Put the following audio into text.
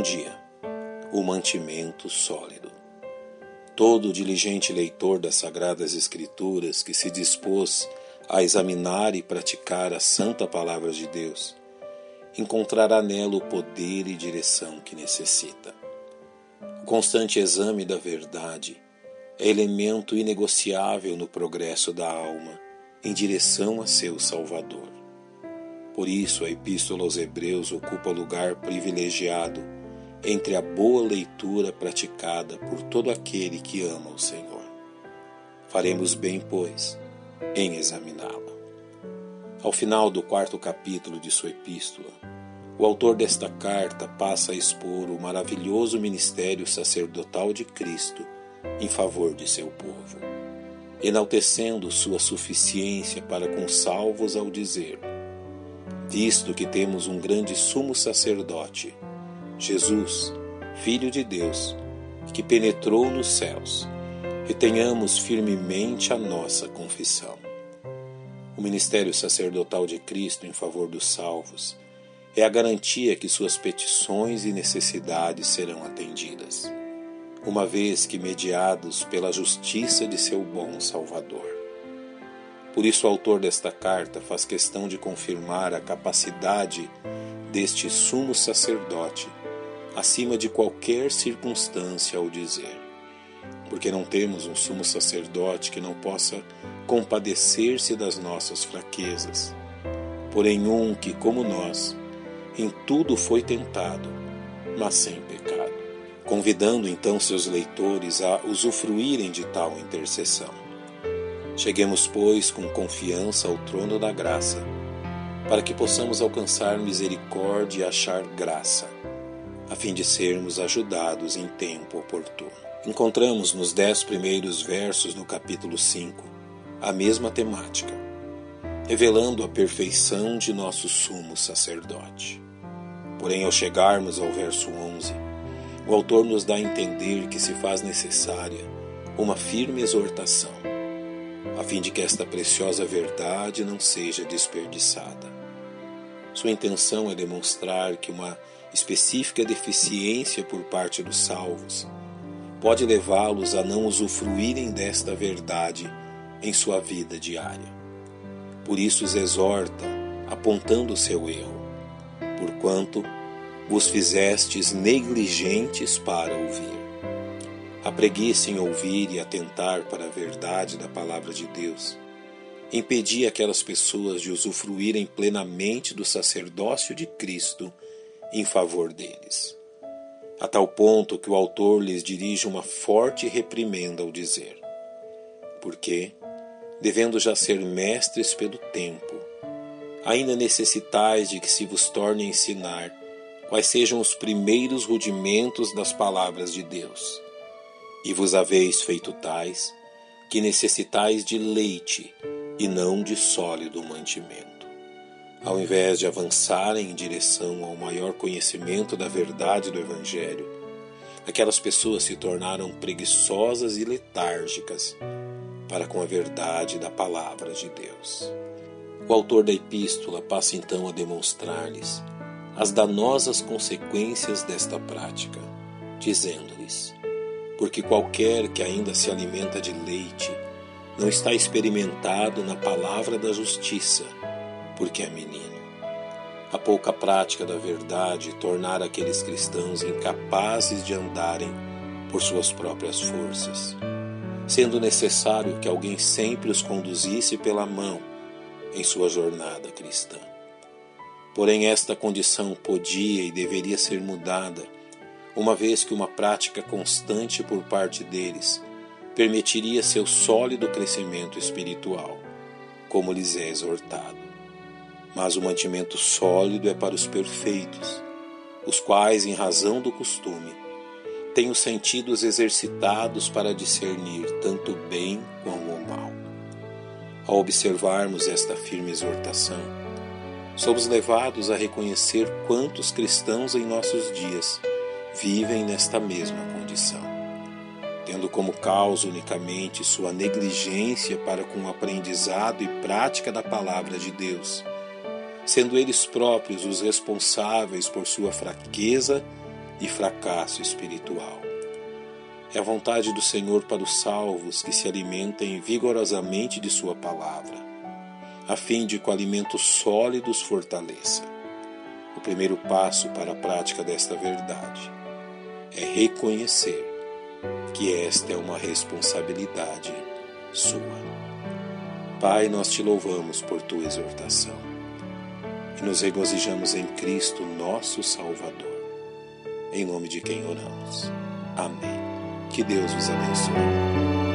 Bom dia. O mantimento sólido. Todo diligente leitor das Sagradas Escrituras que se dispôs a examinar e praticar a santa palavra de Deus, encontrará nela o poder e direção que necessita. O constante exame da verdade é elemento inegociável no progresso da alma em direção a seu Salvador. Por isso, a Epístola aos Hebreus ocupa lugar privilegiado entre a boa leitura praticada por todo aquele que ama o Senhor. Faremos bem, pois, em examiná-la. Ao final do quarto capítulo de sua epístola, o autor desta carta passa a expor o maravilhoso ministério sacerdotal de Cristo em favor de seu povo, enaltecendo sua suficiência para com salvos ao dizer: Visto que temos um grande sumo sacerdote, Jesus, Filho de Deus, que penetrou nos céus, retenhamos firmemente a nossa confissão. O ministério sacerdotal de Cristo em favor dos salvos é a garantia que suas petições e necessidades serão atendidas, uma vez que mediados pela justiça de seu bom Salvador. Por isso, o autor desta carta faz questão de confirmar a capacidade deste sumo sacerdote acima de qualquer circunstância ao dizer, porque não temos um sumo sacerdote que não possa compadecer-se das nossas fraquezas, porém um que, como nós, em tudo foi tentado, mas sem pecado, convidando então seus leitores a usufruírem de tal intercessão. Cheguemos, pois, com confiança ao trono da graça, para que possamos alcançar misericórdia e achar graça a fim de sermos ajudados em tempo oportuno. Encontramos nos dez primeiros versos do capítulo 5 a mesma temática, revelando a perfeição de nosso sumo sacerdote. Porém, ao chegarmos ao verso 11, o autor nos dá a entender que se faz necessária uma firme exortação, a fim de que esta preciosa verdade não seja desperdiçada. Sua intenção é demonstrar que uma específica deficiência por parte dos salvos pode levá-los a não usufruírem desta verdade em sua vida diária. Por isso os exorta, apontando o seu erro, porquanto vos fizestes negligentes para ouvir. A preguiça em ouvir e atentar para a verdade da palavra de Deus impedia aquelas pessoas de usufruírem plenamente do sacerdócio de Cristo em favor deles. A tal ponto que o autor lhes dirige uma forte reprimenda ao dizer: Porque, devendo já ser mestres pelo tempo, ainda necessitais de que se vos torne a ensinar quais sejam os primeiros rudimentos das palavras de Deus. E vos haveis feito tais que necessitais de leite e não de sólido mantimento. Ao invés de avançarem em direção ao maior conhecimento da verdade do Evangelho, aquelas pessoas se tornaram preguiçosas e letárgicas para com a verdade da palavra de Deus. O autor da epístola passa então a demonstrar-lhes as danosas consequências desta prática, dizendo-lhes: Porque qualquer que ainda se alimenta de leite não está experimentado na palavra da justiça porque é menino. A pouca prática da verdade tornara aqueles cristãos incapazes de andarem por suas próprias forças, sendo necessário que alguém sempre os conduzisse pela mão em sua jornada cristã. Porém, esta condição podia e deveria ser mudada, uma vez que uma prática constante por parte deles permitiria seu sólido crescimento espiritual, como lhes é exortado mas o mantimento sólido é para os perfeitos, os quais, em razão do costume, têm os sentidos exercitados para discernir tanto o bem como o mal. Ao observarmos esta firme exortação, somos levados a reconhecer quantos cristãos em nossos dias vivem nesta mesma condição, tendo como causa unicamente sua negligência para com o aprendizado e prática da palavra de Deus sendo eles próprios os responsáveis por sua fraqueza e fracasso espiritual. É a vontade do Senhor para os salvos que se alimentem vigorosamente de Sua palavra, a fim de que o alimento sólido os fortaleça. O primeiro passo para a prática desta verdade é reconhecer que esta é uma responsabilidade sua. Pai, nós te louvamos por tua exortação e nos regozijamos em Cristo, nosso Salvador. Em nome de quem oramos. Amém. Que Deus os abençoe.